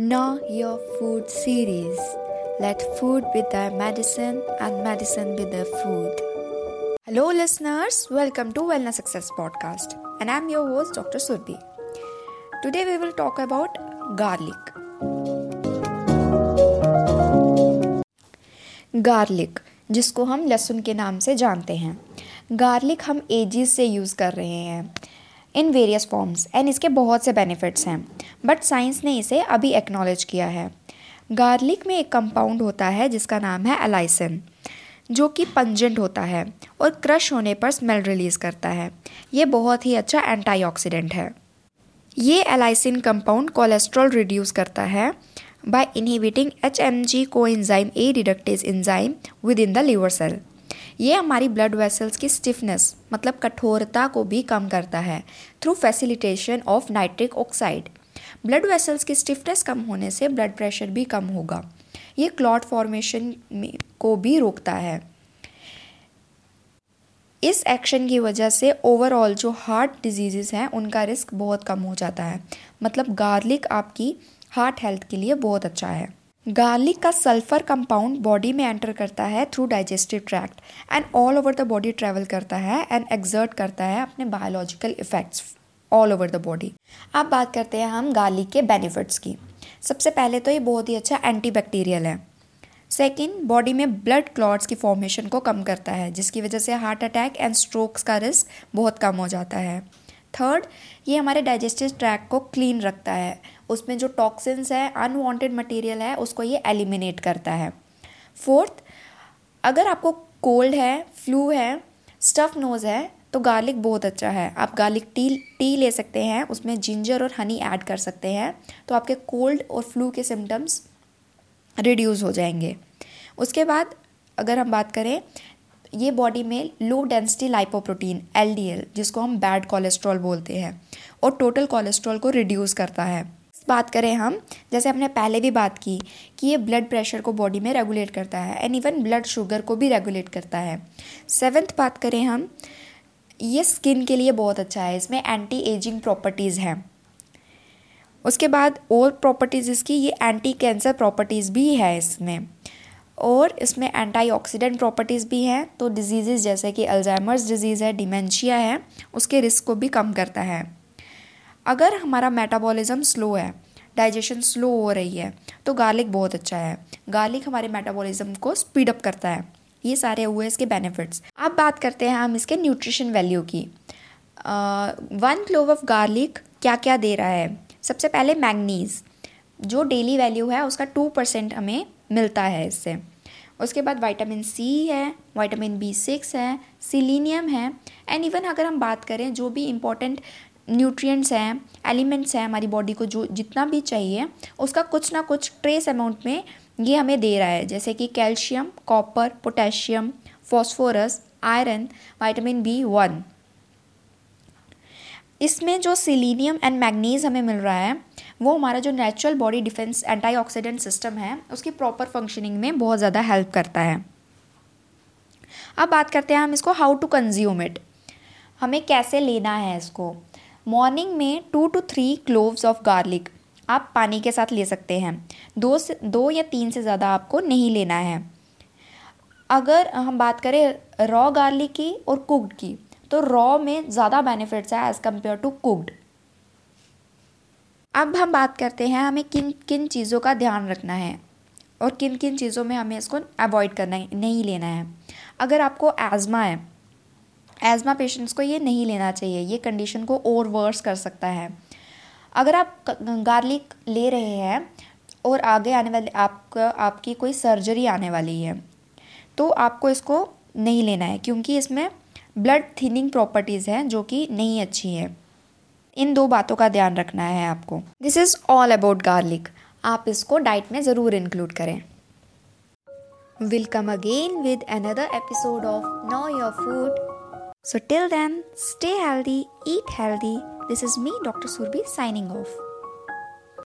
Know Your Food series. Let food be their medicine and medicine be their food. Hello, listeners. Welcome to Wellness Success Podcast. And I'm your host, Dr. Surbi. Today, we will talk about garlic. Garlic जिसको हम लहसुन के नाम से जानते हैं garlic हम edges से यूज़ कर रहे हैं इन वेरियस फॉर्म्स एंड इसके बहुत से बेनिफिट्स हैं। बट साइंस ने इसे अभी एक्नॉलेज किया है। गार्लिक में एक कंपाउंड होता है, जिसका नाम है एलाइसिन जो कि पंजेंट होता है और क्रश होने पर स्मेल रिलीज़ करता है। ये बहुत ही अच्छा एंटीऑक्सीडेंट है। ये एलाइसिन कंपाउंड कोलेस्ट्रॉल रिड्यूस करता है by inhibiting H M G co enzyme A reductase enzyme within the liver cell ये हमारी ब्लड वेसल्स की स्टिफनेस मतलब कठोरता को भी कम करता है through facilitation of nitric oxide blood vessels की स्टिफनेस कम होने से ब्लड प्रेशर भी कम होगा। ये क्लॉट फॉर्मेशन को भी रोकता है। इस एक्शन की वजह से ओवरऑल जो हार्ट डिज़ीज़ हैं, उनका रिस्क बहुत कम हो जाता है। मतलब गार्लिक आपकी हार्ट हेल्थ के लिए बहुत अच्छा है। गार्लिक का सल्फ़र कंपाउंड बॉडी में एंटर करता है through digestive tract and all over the body travel करता है एंड एक्सर्ट करता है अपने biological effects all over the body अब बात करते हैं हम गार्लिक के बेनिफिट्स की। सबसे पहले तो ये बहुत ही अच्छा एंटी बैक्टीरियल है। सेकेंड बॉडी में ब्लड क्लॉट्स की फॉर्मेशन को कम करता है, जिसकी वजह से हार्ट अटैक एंड स्ट्रोक्स का रिस्क बहुत कम हो जाता है। थर्ड ये हमारे डाइजेस्टिव ट्रैक को क्लीन रखता है उसमें जो टॉक्सिन्स है अनवांटेड मटेरियल है, उसको ये एलिमिनेट करता है। फोर्थ अगर आपको कोल्ड है फ्लू है स्टफ़ नोज़ है तो गार्लिक बहुत अच्छा है। आप गार्लिक टी टी ले सकते हैं, उसमें जिंजर और हनी ऐड कर सकते हैं तो आपके कोल्ड और फ्लू के सिम्टम्स रिड्यूस हो जाएँगे। उसके बाद अगर हम बात करें, ये बॉडी में लो डेंसिटी लाइपोप्रोटीन एलडीएल जिसको हम बैड कोलेस्ट्रॉल बोलते हैं, और टोटल कोलेस्ट्रॉल को रिड्यूस करता है। बात करें हम, जैसे हमने पहले भी बात की कि ये ब्लड प्रेशर को बॉडी में रेगुलेट करता है एंड इवन ब्लड शुगर को भी रेगुलेट करता है। सेवेंथ बात करें हम, ये स्किन के लिए बहुत अच्छा है, इसमें एंटी एजिंग प्रॉपर्टीज़ हैं। उसके बाद और प्रॉपर्टीज़ इसकी, ये एंटी कैंसर प्रॉपर्टीज़ भी है इसमें। और इसमें एंटीऑक्सीडेंट प्रॉपर्टीज़ भी हैं तो डिज़ीज़ जैसे कि अल्जाइमर्स डिज़ीज़ है डिमेंशिया है, उसके रिस्क को भी कम करता है। अगर हमारा मेटाबॉलिज्म स्लो है डाइजेशन स्लो हो रही है तो गार्लिक बहुत अच्छा है। गार्लिक हमारे मेटाबॉलिज्म को स्पीड अप करता है। ये सारे हुए इसके बेनिफिट्स अब बात करते हैं हम इसके न्यूट्रिशन वैल्यू की। वन क्लोव ऑफ़ गार्लिक क्या क्या दे रहा है? सबसे पहले मैगनीज जो डेली वैल्यू है, उसका टू परसेंट हमें मिलता है इससे। उसके बाद विटामिन सी है विटामिन बी सिक्स है सिलीनियम है एंड इवन अगर हम बात करें जो भी इम्पोर्टेंट न्यूट्रिएंट्स हैं एलिमेंट्स हैं हमारी बॉडी को जो जितना भी चाहिए, उसका कुछ ना कुछ ट्रेस अमाउंट में ये हमें दे रहा है। जैसे कि calcium copper potassium phosphorus iron vitamin B one इसमें जो सिलीनियम एंड मैग्नीज हमें मिल रहा है, वो हमारा जो natural body defence antioxidant system है, उसकी प्रॉपर फंक्शनिंग में बहुत ज़्यादा हेल्प करता है। अब बात करते हैं हम इसको हाउ टू कंज्यूम इट हमें कैसे लेना है इसको? मॉर्निंग में two two three cloves of garlic आप पानी के साथ ले सकते हैं। दो से, दो या तीन से ज़्यादा आपको नहीं लेना है। अगर हम बात करें रॉ गार्लिक की और कुकड की तो रॉ में ज़्यादा बेनिफिट्स है एज़ कंपेयर टू कुकड। अब हम बात करते हैं हमें किन किन चीज़ों का ध्यान रखना है और किन किन चीज़ों में हमें इसको अवॉइड करना है, नहीं लेना है। अगर आपको एज़मा है एज़मा पेशेंट्स को ये नहीं लेना चाहिए, ये कंडीशन को और वर्स कर सकता है। अगर आप गार्लिक ले रहे हैं और आगे आने वाले, आपका, आपकी कोई सर्जरी आने वाली है तो आपको इसको नहीं लेना है, क्योंकि इसमें ब्लड थिनिंग प्रॉपर्टीज़ हैं जो कि नहीं अच्छी हैं। इन दो बातों का ध्यान रखना है आपको। This is all about garlic आप इसको डाइट में ज़रूर इंक्लूड करें। Will come again with another episode of know your food So, till then, stay healthy, eat healthy. This is me, Dr. Surbi, signing off.